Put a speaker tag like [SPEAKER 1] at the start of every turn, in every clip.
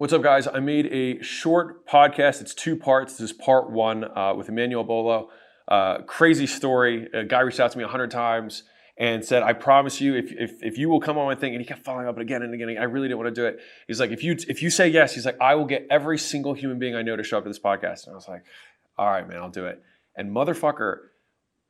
[SPEAKER 1] What's up, guys? I made a short podcast. It's two parts. This is part one uh, with Emmanuel Abolo. Uh, crazy story. A guy reached out to me a hundred times and said, "I promise you, if, if if you will come on my thing," and he kept following up again and again. I really didn't want to do it. He's like, "If you if you say yes," he's like, "I will get every single human being I know to show up to this podcast." And I was like, "All right, man, I'll do it." And motherfucker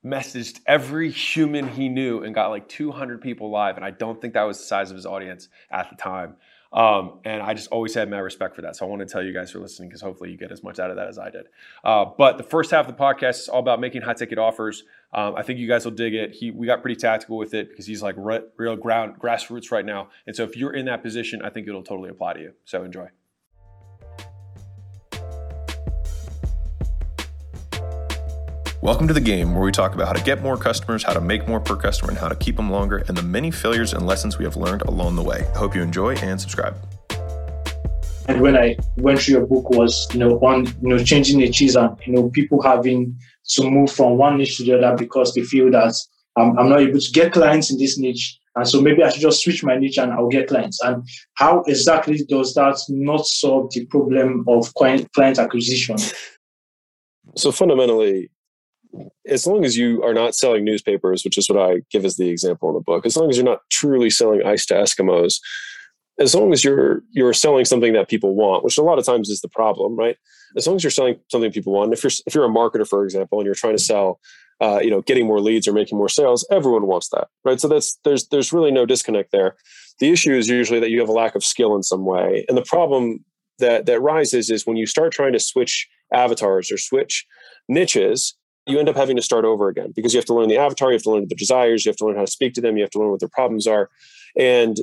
[SPEAKER 1] messaged every human he knew and got like 200 people live. And I don't think that was the size of his audience at the time. Um, and I just always had mad respect for that. So I want to tell you guys for listening because hopefully you get as much out of that as I did. Uh, but the first half of the podcast is all about making high ticket offers. Um, I think you guys will dig it. He, we got pretty tactical with it because he's like re- real ground grassroots right now. And so if you're in that position, I think it'll totally apply to you. So enjoy.
[SPEAKER 2] Welcome to the game where we talk about how to get more customers, how to make more per customer, and how to keep them longer, and the many failures and lessons we have learned along the way. I hope you enjoy and subscribe.
[SPEAKER 3] And when I went through your book was, you know, on you know changing niches and you know people having to move from one niche to the other because they feel that I'm, I'm not able to get clients in this niche, and so maybe I should just switch my niche and I'll get clients. And how exactly does that not solve the problem of client acquisition?
[SPEAKER 4] So fundamentally, as long as you are not selling newspapers, which is what I give as the example in the book, as long as you're not truly selling ice to Eskimos, as long as you're you're selling something that people want, which a lot of times is the problem, right? As long as you're selling something people want, if you're if you're a marketer, for example, and you're trying to sell, uh, you know, getting more leads or making more sales, everyone wants that, right? So that's there's there's really no disconnect there. The issue is usually that you have a lack of skill in some way, and the problem that that rises is when you start trying to switch avatars or switch niches you end up having to start over again because you have to learn the avatar, you have to learn the desires, you have to learn how to speak to them, you have to learn what their problems are. And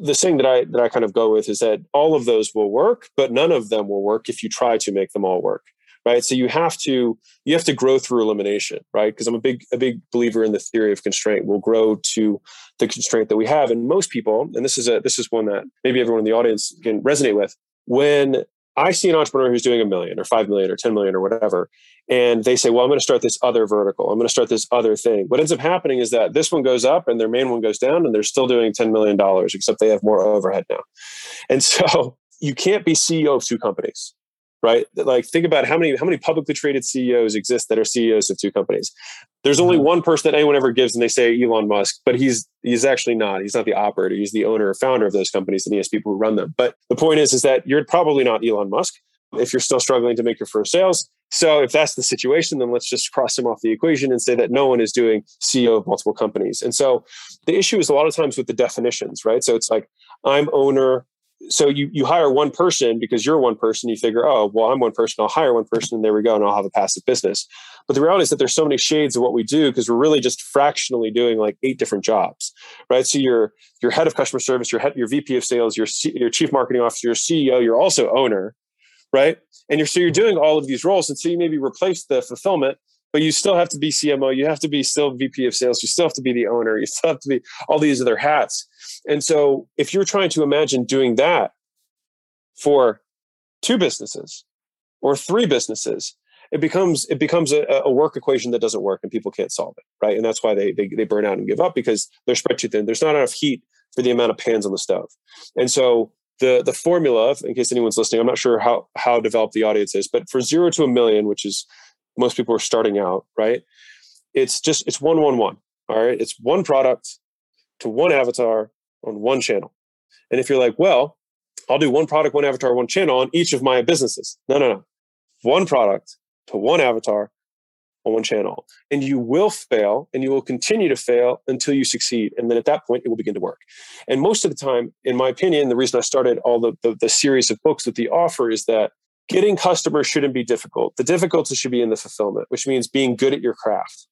[SPEAKER 4] the thing that I that I kind of go with is that all of those will work, but none of them will work if you try to make them all work. Right. So you have to you have to grow through elimination, right? Because I'm a big a big believer in the theory of constraint. We'll grow to the constraint that we have. And most people, and this is a this is one that maybe everyone in the audience can resonate with, when I see an entrepreneur who's doing a million or five million or 10 million or whatever, and they say, Well, I'm going to start this other vertical. I'm going to start this other thing. What ends up happening is that this one goes up and their main one goes down, and they're still doing $10 million, except they have more overhead now. And so you can't be CEO of two companies right? Like think about how many how many publicly traded ceos exist that are ceos of two companies. There's only mm-hmm. one person that anyone ever gives and they say elon musk but he's he's actually not. He's not the operator. He's the owner or founder of those companies and he has people who run them. But the point is is that you're probably not elon musk if you're still struggling to make your first sales. So if that's the situation then let's just cross him off the equation and say that no one is doing ceo of multiple companies. And so the issue is a lot of times with the definitions right? So it's like i'm owner so you you hire one person because you're one person you figure oh well i'm one person i'll hire one person and there we go and i'll have a passive business but the reality is that there's so many shades of what we do because we're really just fractionally doing like eight different jobs right so you're your head of customer service your head your vp of sales your C, your chief marketing officer your ceo you're also owner right and you're so you're doing all of these roles and so you maybe replace the fulfillment but you still have to be CMO. You have to be still VP of sales. You still have to be the owner. You still have to be all these other hats. And so if you're trying to imagine doing that for two businesses or three businesses, it becomes it becomes a, a, work equation that doesn't work and people can't solve it, right? And that's why they, they they burn out and give up because they're spread too thin. There's not enough heat for the amount of pans on the stove. And so the the formula, in case anyone's listening, I'm not sure how how developed the audience is, but for zero to a million, which is most people are starting out, right? It's just it's one one one. All right. It's one product to one avatar on one channel. And if you're like, well, I'll do one product, one avatar, one channel on each of my businesses. No, no, no. One product to one avatar on one channel. And you will fail and you will continue to fail until you succeed. And then at that point, it will begin to work. And most of the time, in my opinion, the reason I started all the, the, the series of books with the offer is that getting customers shouldn't be difficult. The difficulty should be in the fulfillment, which means being good at your craft.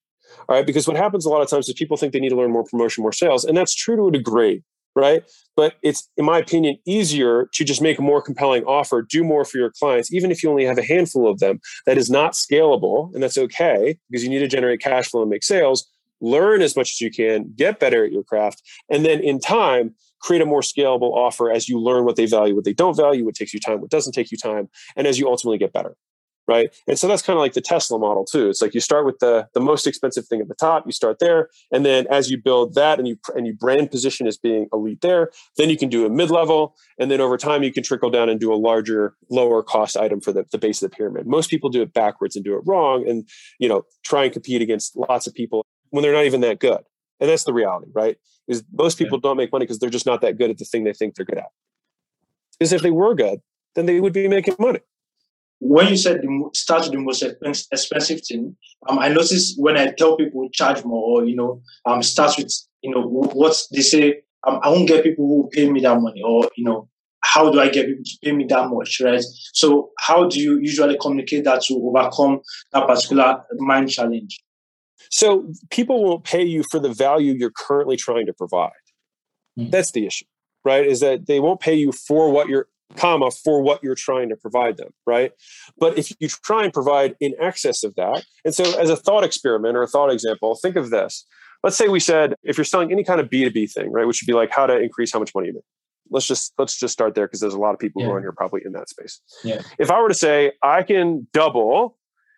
[SPEAKER 4] All right. Because what happens a lot of times is people think they need to learn more promotion, more sales. And that's true to a degree. Right. But it's, in my opinion, easier to just make a more compelling offer, do more for your clients, even if you only have a handful of them. That is not scalable. And that's okay because you need to generate cash flow and make sales. Learn as much as you can, get better at your craft. And then in time, create a more scalable offer as you learn what they value, what they don't value, what takes you time, what doesn't take you time, and as you ultimately get better right? And so that's kind of like the Tesla model too. It's like you start with the the most expensive thing at the top, you start there, and then as you build that and you and you brand position as being elite there, then you can do a mid level, and then over time you can trickle down and do a larger, lower cost item for the, the base of the pyramid. Most people do it backwards and do it wrong, and you know try and compete against lots of people when they're not even that good. And that's the reality, right? Is most people don't make money because they're just not that good at the thing they think they're good at. Because if they were good, then they would be making money
[SPEAKER 3] when you said the, start with the most expensive thing, um, I notice when I tell people charge more, or you know, um, start with you know what they say. Um, I won't get people who pay me that money, or you know, how do I get people to pay me that much, right? So, how do you usually communicate that to overcome that particular mind challenge?
[SPEAKER 4] So, people won't pay you for the value you're currently trying to provide. Mm-hmm. That's the issue, right? Is that they won't pay you for what you're comma for what you're trying to provide them right? But if you try and provide in excess of that and so as a thought experiment or a thought example think of this. Let's say we said if you're selling any kind of b2b thing right which would be like how to increase how much money you make. Let's just let's just start there because there's a lot of people yeah. who are in here probably in that space. Yeah. if i were to say i can double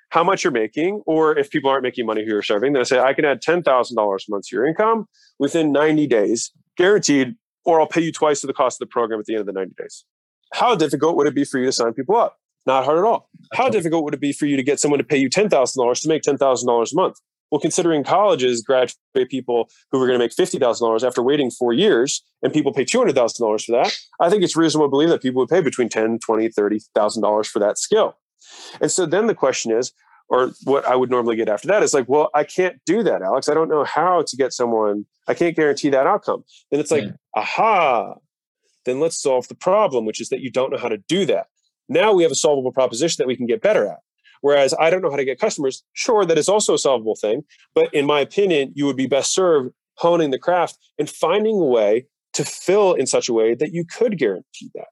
[SPEAKER 4] how much you're making or if people aren't making money who you're serving then i say i can add $10000 a month to your income within 90 days guaranteed or i'll pay you twice the cost of the program at the end of the 90 days how difficult would it be for you to sign people up? Not hard at all. How difficult would it be for you to get someone to pay you $10,000 to make $10,000 a month? Well, considering colleges graduate people who are going to make $50,000 after waiting four years and people pay $200,000 for that, I think it's reasonable to believe that people would pay between $10, $20, $30,000 for that skill. And so then the question is, or what I would normally get after that is like, well, I can't do that, Alex. I don't know how to get someone, I can't guarantee that outcome. Then it's like, yeah. aha, then let's solve the problem, which is that you don't know how to do that. Now we have a solvable proposition that we can get better at. Whereas I don't know how to get customers. Sure, that is also a solvable thing. But in my opinion, you would be best served honing the craft and finding a way to fill in such a way that you could guarantee that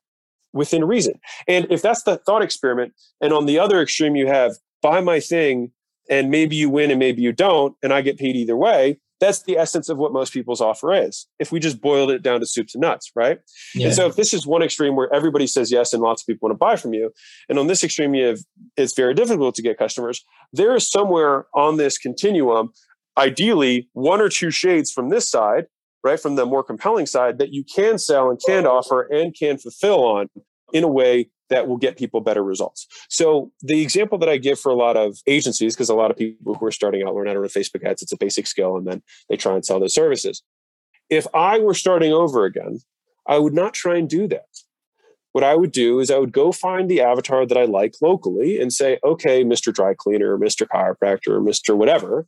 [SPEAKER 4] within reason. And if that's the thought experiment, and on the other extreme, you have buy my thing and maybe you win and maybe you don't, and I get paid either way, that's the essence of what most people's offer is. If we just boiled it down to soup to nuts, right? Yeah. And so if this is one extreme where everybody says yes and lots of people want to buy from you, and on this extreme you have it's very difficult to get customers, there is somewhere on this continuum, ideally one or two shades from this side, right, from the more compelling side that you can sell and can offer and can fulfill on in a way that will get people better results. So the example that I give for a lot of agencies, because a lot of people who are starting out learn how to run Facebook ads, it's a basic skill, and then they try and sell those services. If I were starting over again, I would not try and do that. What I would do is I would go find the avatar that I like locally and say, okay, Mr. Dry Cleaner, Mr. Chiropractor, Mr. Whatever,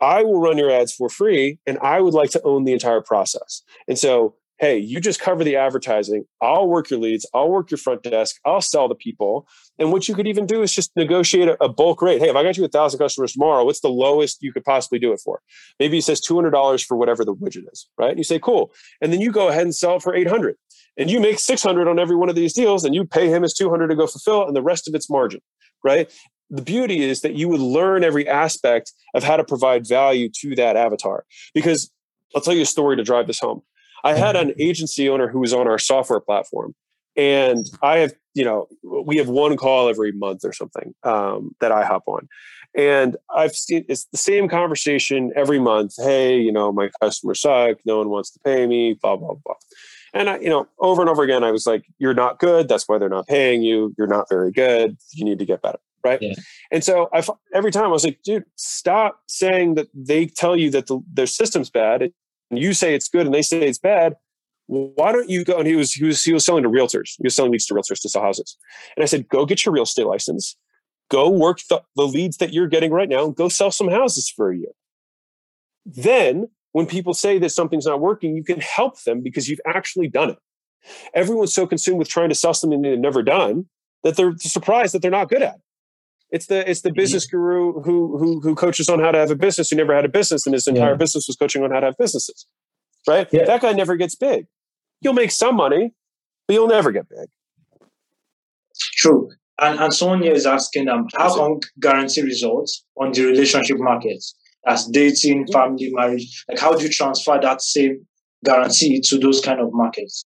[SPEAKER 4] I will run your ads for free and I would like to own the entire process. And so hey, you just cover the advertising. I'll work your leads. I'll work your front desk. I'll sell the people. And what you could even do is just negotiate a, a bulk rate. Hey, if I got you a thousand customers tomorrow, what's the lowest you could possibly do it for? Maybe it says $200 for whatever the widget is, right? And you say, cool. And then you go ahead and sell for 800 and you make 600 on every one of these deals and you pay him his 200 to go fulfill and the rest of it's margin, right? the beauty is that you would learn every aspect of how to provide value to that avatar. Because I'll tell you a story to drive this home. I had an agency owner who was on our software platform, and I have, you know, we have one call every month or something um, that I hop on, and I've seen it's the same conversation every month. Hey, you know, my customers suck. No one wants to pay me. Blah blah blah. And I, you know, over and over again, I was like, "You're not good. That's why they're not paying you. You're not very good. You need to get better." Right. Yeah. And so I, every time I was like, dude, stop saying that they tell you that the, their system's bad you say it's good and they say it's bad, why don't you go? And he was he was he was selling to realtors. He was selling leads to realtors to sell houses. And I said, go get your real estate license. Go work the, the leads that you're getting right now and go sell some houses for a year. Then when people say that something's not working, you can help them because you've actually done it. Everyone's so consumed with trying to sell something they've never done that they're surprised that they're not good at. It. It's the it's the business guru who who who coaches on how to have a business who never had a business and his entire yeah. business was coaching on how to have businesses. Right? Yeah. That guy never gets big. You'll make some money, but you'll never get big.
[SPEAKER 3] True. And and someone is asking um how can guarantee results on the relationship markets as dating, family, marriage? Like how do you transfer that same guarantee to those kind of markets?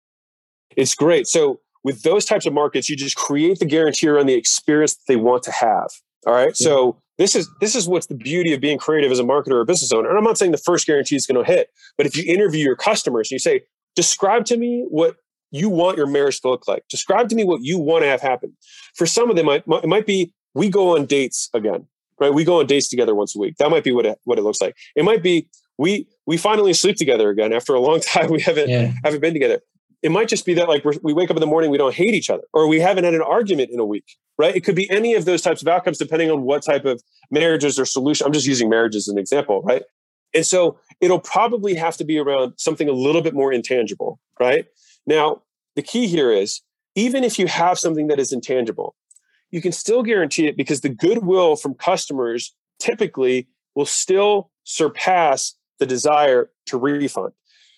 [SPEAKER 4] It's great. So with those types of markets, you just create the guarantee around the experience that they want to have. All right. Yeah. So this is this is what's the beauty of being creative as a marketer or a business owner. And I'm not saying the first guarantee is going to hit, but if you interview your customers and you say, describe to me what you want your marriage to look like. Describe to me what you want to have happen. For some of them, it might, it might be we go on dates again, right? We go on dates together once a week. That might be what it, what it looks like. It might be we we finally sleep together again after a long time. We haven't yeah. haven't been together. It might just be that like we wake up in the morning, we don't hate each other, or we haven't had an argument in a week, right? It could be any of those types of outcomes depending on what type of marriages or solution. I'm just using marriage as an example, right? And so it'll probably have to be around something a little bit more intangible, right? Now, the key here is even if you have something that is intangible, you can still guarantee it because the goodwill from customers typically will still surpass the desire to refund.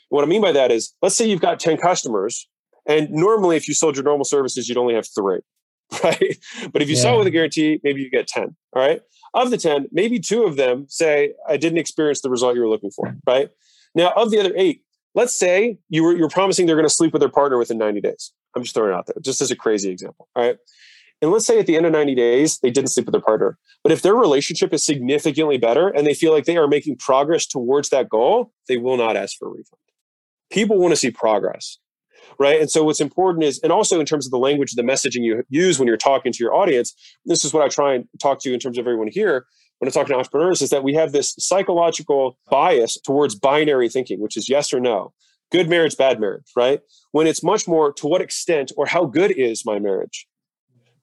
[SPEAKER 4] What I mean by that is, let's say you've got 10 customers, and normally if you sold your normal services, you'd only have three, right? But if you yeah. sell with a guarantee, maybe you get 10, all right? Of the 10, maybe two of them say, I didn't experience the result you were looking for, right? Now, of the other eight, let's say you were you're promising they're going to sleep with their partner within 90 days. I'm just throwing it out there, just as a crazy example, all right? And let's say at the end of 90 days, they didn't sleep with their partner. But if their relationship is significantly better and they feel like they are making progress towards that goal, they will not ask for a refund. People want to see progress, right? And so what's important is, and also in terms of the language, the messaging you use when you're talking to your audience, this is what I try and talk to you in terms of everyone here when I'm talking to entrepreneurs is that we have this psychological bias towards binary thinking, which is yes or no. Good marriage, bad marriage, right? When it's much more to what extent or how good is my marriage?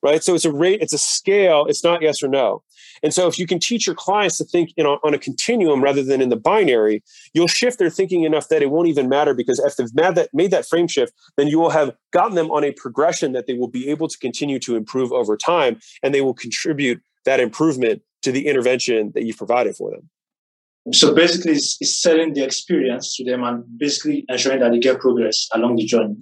[SPEAKER 4] Right? So it's a rate, it's a scale, it's not yes or no. And so if you can teach your clients to think on a continuum rather than in the binary, you'll shift their thinking enough that it won't even matter because if they've made that, made that frame shift, then you will have gotten them on a progression that they will be able to continue to improve over time and they will contribute that improvement to the intervention that you've provided for them.
[SPEAKER 3] So basically, it's, it's selling the experience to them and basically ensuring that they get progress along the journey.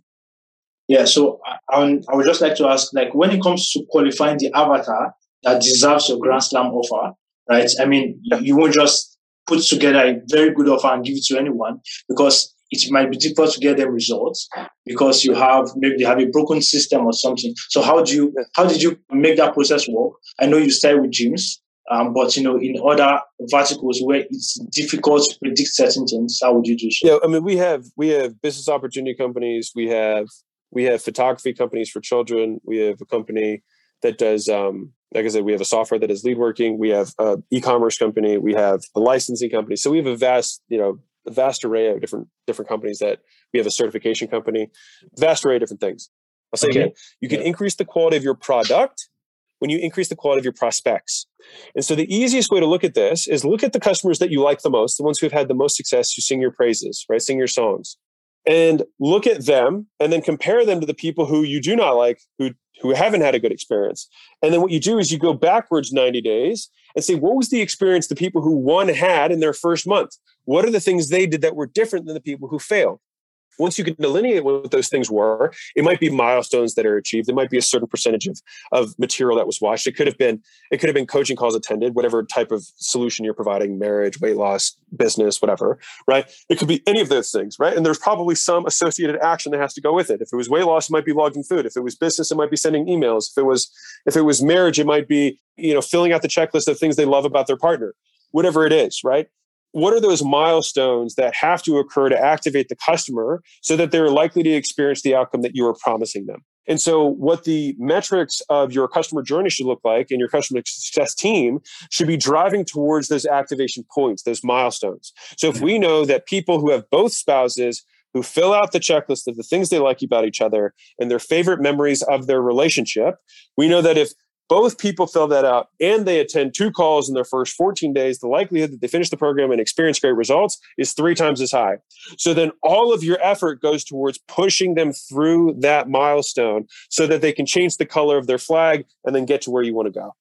[SPEAKER 3] Yeah, so I, I would just like to ask, like, when it comes to qualifying the avatar that deserves your Grand Slam offer, right? I mean, you won't just put together a very good offer and give it to anyone because it might be difficult to get them results because you have maybe they have a broken system or something. So how do you how did you make that process work? I know you started with gyms, um, but you know, in other verticals where it's difficult to predict certain things, how would you do so?
[SPEAKER 4] Yeah, I mean, we have we have business opportunity companies, we have we have photography companies for children. We have a company that does, um, like I said, we have a software that is lead working. We have an e-commerce company. We have a licensing company. So we have a vast, you know, a vast array of different different companies that we have a certification company, vast array of different things. I'll say okay. again, you can yeah. increase the quality of your product when you increase the quality of your prospects. And so the easiest way to look at this is look at the customers that you like the most, the ones who have had the most success, who sing your praises, right? Sing your songs and look at them and then compare them to the people who you do not like who who haven't had a good experience. And then what you do is you go backwards 90 days and say what was the experience the people who won had in their first month? What are the things they did that were different than the people who failed once you can delineate what those things were, it might be milestones that are achieved. It might be a certain percentage of, of material that was watched. It could have been it could have been coaching calls attended, whatever type of solution you're providing, marriage, weight loss, business, whatever, right? It could be any of those things, right? And there's probably some associated action that has to go with it. If it was weight loss, it might be logging food. If it was business, it might be sending emails. If it was if it was marriage, it might be, you know, filling out the checklist of things they love about their partner. Whatever it is, right? What are those milestones that have to occur to activate the customer so that they're likely to experience the outcome that you are promising them? And so, what the metrics of your customer journey should look like and your customer success team should be driving towards those activation points, those milestones. So, if we mm-hmm. know that people who have both spouses who fill out the checklist of the things they like about each other and their favorite memories of their relationship, we know that if both people fill that out and they attend two calls in their first 14 days, the likelihood that they finish the program and experience great results is three times as high. So then all of your effort goes towards pushing them through that milestone so that they can change the color of their flag and then get to where you want to go.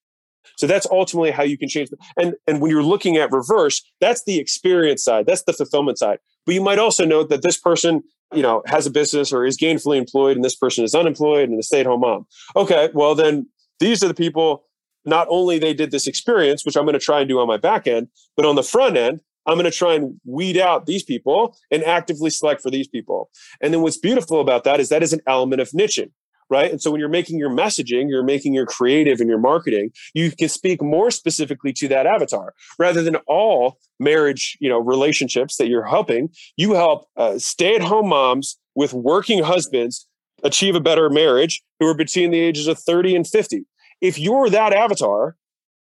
[SPEAKER 4] So that's ultimately how you can change. And and when you're looking at reverse, that's the experience side, that's the fulfillment side. But you might also note that this person, you know, has a business or is gainfully employed, and this person is unemployed and a stay-at-home mom. Okay, well then these are the people, not only they did this experience, which I'm going to try and do on my back end, but on the front end, I'm going to try and weed out these people and actively select for these people. And then what's beautiful about that is that is an element of niching, right? And so when you're making your messaging, you're making your creative and your marketing, you can speak more specifically to that avatar rather than all marriage, you know, relationships that you're helping. You help uh, stay-at-home moms with working husbands achieve a better marriage who are between the ages of 30 and 50. If you're that avatar,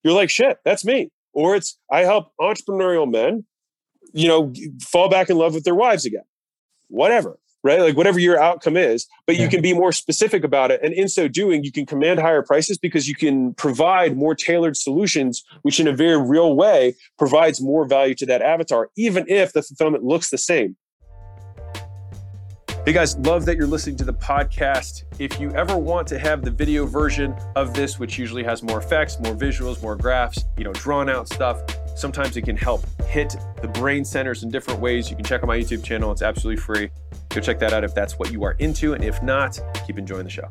[SPEAKER 4] you're like, shit, that's me. Or it's, I help entrepreneurial men, you know, fall back in love with their wives again. Whatever right? Like whatever your outcome is, but yeah. you can be more specific about it. And in so doing, you can command higher prices because you can provide more tailored solutions, which in a very real way provides more value to that avatar, even if the fulfillment looks the same.
[SPEAKER 1] Hey guys, love that you're listening to the podcast. If you ever want to have the video version of this, which usually has more effects, more visuals, more graphs, you know, drawn out stuff, sometimes it can help hit the brain centers in different ways. You can check out my YouTube channel, it's absolutely free. Go check that out if that's what you are into. And if not, keep enjoying the show.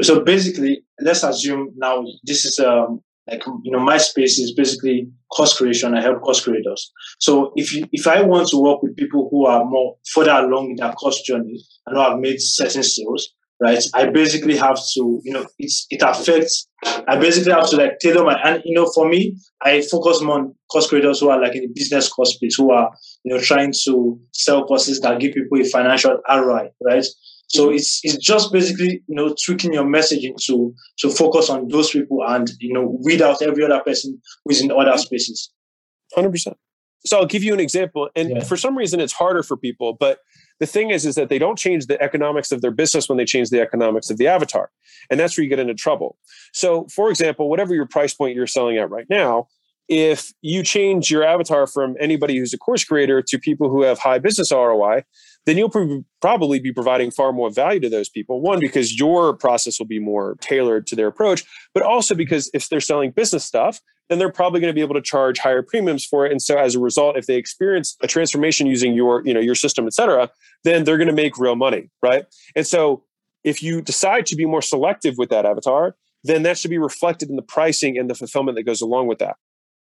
[SPEAKER 3] So basically, let's assume now this is um, like you know my space is basically course creation. I help course creators. So if you, if I want to work with people who are more further along in their course journey and who have made certain sales, right? I basically have to, you know, it's it affects. I basically have to like tailor my and you know, for me, I focus more on course creators who are like in the business course space, who are you know trying to sell courses that give people a financial ROI, right? So it's it's just basically you know tweaking your messaging to to focus on those people and you know weed out every other person who's in other spaces.
[SPEAKER 4] Hundred percent. So I'll give you an example, and yeah. for some reason it's harder for people, but the thing is, is that they don't change the economics of their business when they change the economics of the avatar. And that's where you get into trouble. So, for example, whatever your price point you're selling at right now, if you change your avatar from anybody who's a course creator to people who have high business ROI, then you'll probably be providing far more value to those people. One, because your process will be more tailored to their approach, but also because if they're selling business stuff, then they're probably going to be able to charge higher premiums for it. And so as a result, if they experience a transformation using your, you know, your system, et cetera, then they're going to make real money. Right. And so if you decide to be more selective with that avatar, then that should be reflected in the pricing and the fulfillment that goes along with that.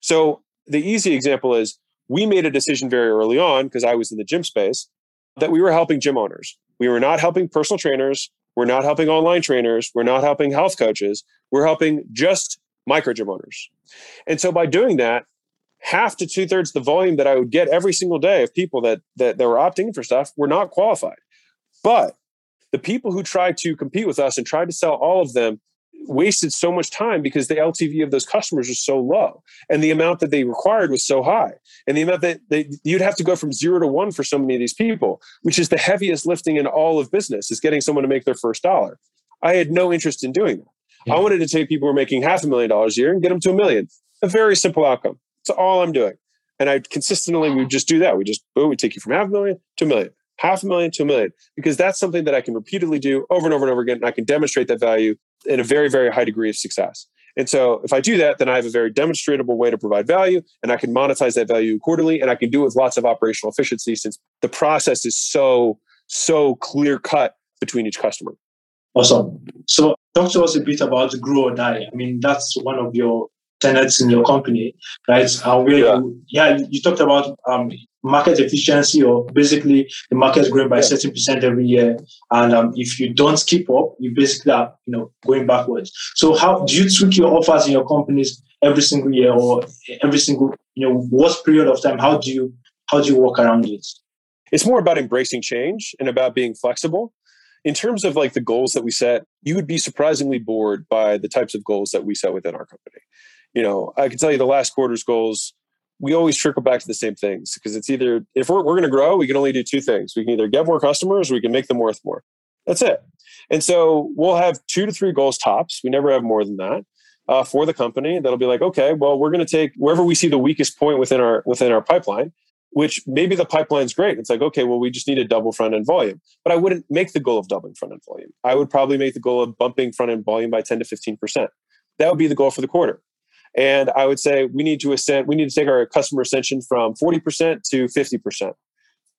[SPEAKER 4] So the easy example is we made a decision very early on because I was in the gym space that we were helping gym owners. We were not helping personal trainers. We're not helping online trainers. We're not helping health coaches. We're helping just micro gym owners. And so by doing that, half to two thirds the volume that I would get every single day of people that, that, that were opting for stuff were not qualified. But the people who tried to compete with us and tried to sell all of them wasted so much time because the LTV of those customers was so low and the amount that they required was so high. And the amount that they, you'd have to go from zero to one for so many of these people, which is the heaviest lifting in all of business, is getting someone to make their first dollar. I had no interest in doing that. Yeah. I wanted to take people who are making half a million dollars a year and get them to a million. A very simple outcome. That's all I'm doing. And I consistently we just do that. We just boom, we take you from half a million to a million, half a million to a million, because that's something that I can repeatedly do over and over and over again. And I can demonstrate that value in a very, very high degree of success. And so if I do that, then I have a very demonstrable way to provide value and I can monetize that value quarterly And I can do it with lots of operational efficiency since the process is so, so clear cut between each customer.
[SPEAKER 3] Awesome. So talk to us a bit about grow or die. I mean, that's one of your tenants in your company, right? And where yeah. you, yeah, you talked about um, market efficiency or basically the market growing by yeah. 30% every year. And um, if you don't keep up, you basically are, you know, going backwards. So how do you tweak your offers in your companies every single year or every single, you know, what period of time? How do you, how do you work around it?
[SPEAKER 4] It's more about embracing change and about being flexible. In terms of like the goals that we set, you would be surprisingly bored by the types of goals that we set within our company. You know, I can tell you the last quarter's goals we always trickle back to the same things because it's either if we're, we're going to grow we can only do two things. We can either get more customers or we can make them worth more. That's it. And so we'll have two to three goals tops. We never have more than that uh, for the company that'll be like okay well we're going to take wherever we see the weakest point within our within our pipeline which maybe the pipeline's great. It's like okay well we just need to double front end volume. But i wouldn't make the goal of doubling front end volume. I would probably make the goal of bumping front end volume by 10 to 15% that would be the goal for the quarter and I would say we need to ascend, we need to take our customer ascension from 40% to 50%.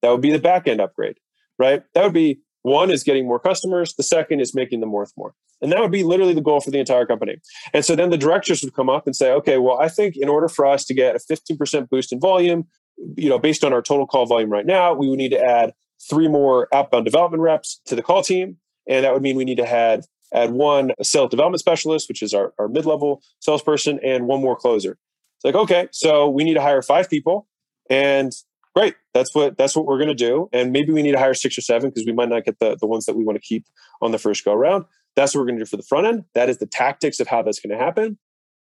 [SPEAKER 4] That would be the back end upgrade, right? That would be one is getting more customers. The second is making them worth more. And that would be literally the goal for the entire company. And so then the directors would come up and say, okay, well, I think in order for us to get a 15% boost in volume, you know, based on our total call volume right now, we would need to add three more outbound development reps to the call team. And that would mean we need to add, add one sales development specialist, which is our, our mid level salesperson, and one more closer. It's like, okay, so we need to hire five people. And great, that's what that's what we're going to do. And maybe we need to hire six or seven because we might not get the, the ones that we want to keep on the first go around. That's what we're going to do for the front end. That is the tactics of how that's going to happen.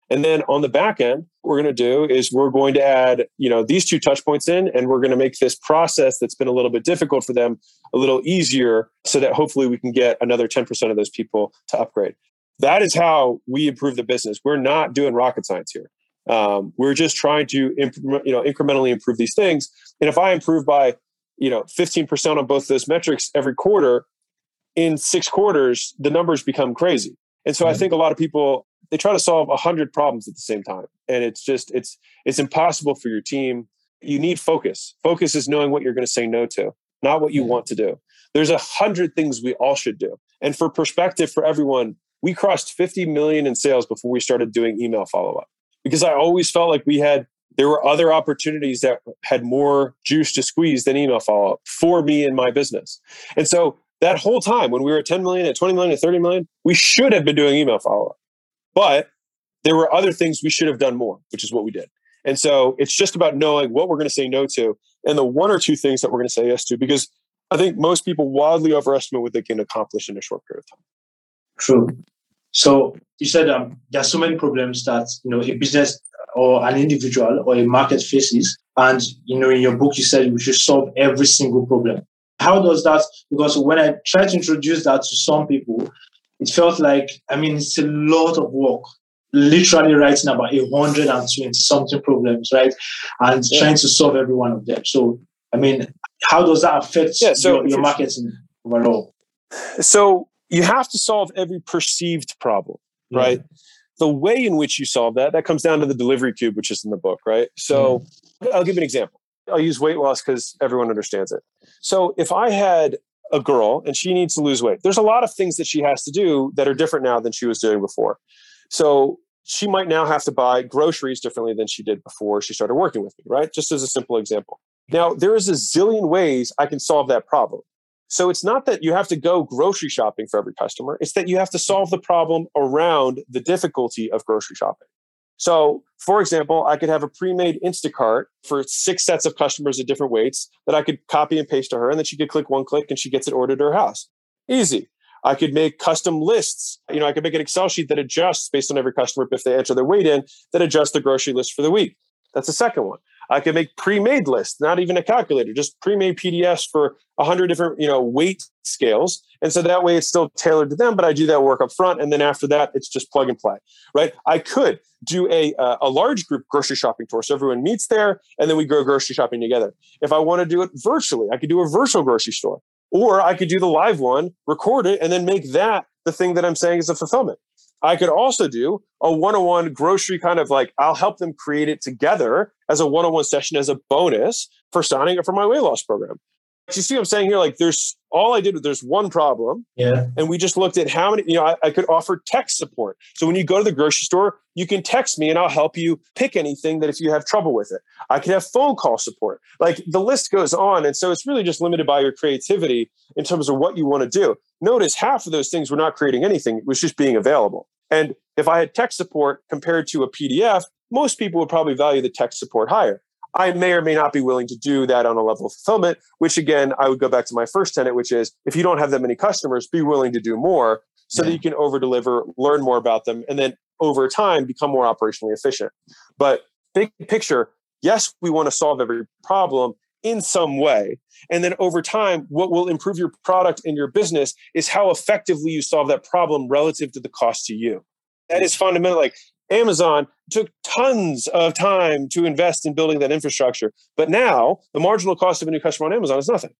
[SPEAKER 4] And then on the back end, what we're going to do is we're going to add, you know, these two touch points in, and we're going to make this process that's been a little bit difficult for them a little easier so that hopefully we can get another 10% of those people to upgrade. That is how we improve the business. We're not doing rocket science here. Um, we're just trying to, imp- you know, incrementally improve these things. And if I improve by, you know, 15% on both those metrics every quarter, in six quarters, the numbers become crazy. And so mm-hmm. I think a lot of people they try to solve a hundred problems at the same time, and it's just it's it's impossible for your team. You need focus. Focus is knowing what you're going to say no to, not what you want to do. There's a hundred things we all should do. And for perspective for everyone, we crossed 50 million in sales before we started doing email follow up because I always felt like we had there were other opportunities that had more juice to squeeze than email follow up for me in my business. And so that whole time when we were at 10 million, at 20 million, at 30 million, we should have been doing email follow up. But there were other things we should have done more, which is what we did. And so it's just about knowing what we're going to say no to and the one or two things that we're going to say yes to, because I think most people wildly overestimate what they can accomplish in a short period of time.
[SPEAKER 3] True. So you said um, there are so many problems that you know a business or an individual or a market faces, and you know in your book you said we should solve every single problem. How does that? Because when I try to introduce that to some people, it felt like I mean it's a lot of work. Literally writing about a hundred and twenty something problems, right, and yeah. trying to solve every one of them. So I mean, how does that affect yeah, so your, your marketing overall?
[SPEAKER 4] So you have to solve every perceived problem, right? The way in which you solve that, that comes down to the delivery cube, which is in the book, right? So mm. I'll give you an example. I'll use weight loss because everyone understands it. So if I had a girl and she needs to lose weight, there's a lot of things that she has to do that are different now than she was doing before. So she might now have to buy groceries differently than she did before she started working with me, right? Just as a simple example. Now, there is a zillion ways I can solve that problem. So it's not that you have to go grocery shopping for every customer, it's that you have to solve the problem around the difficulty of grocery shopping. So, for example, I could have a pre-made Instacart for six sets of customers at different weights that I could copy and paste to her, and then she could click one click and she gets it ordered to her house. Easy. I could make custom lists. You know, I could make an Excel sheet that adjusts based on every customer if they enter their weight in, that adjusts the grocery list for the week. That's the second one. I could make pre-made lists, not even a calculator, just pre-made PDFs for a hundred different, you know, weight scales. And so that way it's still tailored to them, but I do that work up front. And then after that, it's just plug and play, right? I could do a, uh, a large group grocery shopping tour. So everyone meets there and then we go grocery shopping together. If I want to do it virtually, I could do a virtual grocery store or I could do the live one, record it, and then make that the thing that I'm saying is a fulfillment. I could also do a one on one grocery kind of like, I'll help them create it together as a one on one session as a bonus for signing up for my weight loss program. You see what I'm saying here? Like, there's all I did was there's one problem.
[SPEAKER 3] Yeah.
[SPEAKER 4] And we just looked at how many, you know, I, I, could offer text support. So when you go to the grocery store, you can text me and I'll help you pick anything that if you have trouble with it. I can have phone call support. Like the list goes on. And so it's really just limited by your creativity in terms of what you want to do. Notice half of those things were not creating anything, it was just being available. And if I had tech support compared to a PDF, most people would probably value the tech support higher. I may or may not be willing to do that on a level of fulfillment, which again, I would go back to my first tenet, which is if you don't have that many customers, be willing to do more so yeah. that you can over deliver, learn more about them, and then over time become more operationally efficient. But big picture, yes, we want to solve every problem in some way. And then over time, what will improve your product and your business is how effectively you solve that problem relative to the cost to you. That is mm. fundamental. Like Amazon took tons of time to invest in building that infrastructure. But now the marginal cost of a new customer on Amazon is nothing,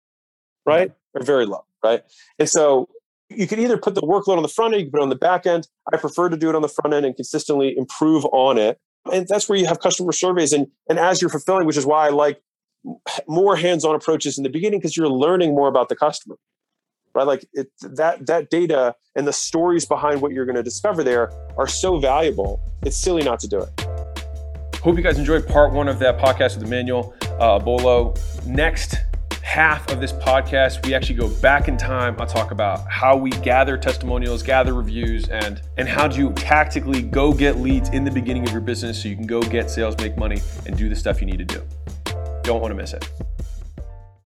[SPEAKER 4] right? Or very low, right? And so you can either put the workload on the front end, you can put it on the back end. I prefer to do it on the front end and consistently improve on it. And that's where you have customer surveys. And, and as you're fulfilling, which is why I like more hands-on approaches in the beginning because you're learning more about the customer right like it, that that data and the stories behind what you're going to discover there are so valuable it's silly not to do it
[SPEAKER 1] hope you guys enjoyed part one of that podcast with emmanuel uh, bolo next
[SPEAKER 4] half of this podcast, we actually go back in time. I'll talk about how we gather testimonials, gather reviews, and and how do you tactically go get leads in the beginning of your business so you can go get sales, make money, and do the stuff you need to do. Don't want to miss it.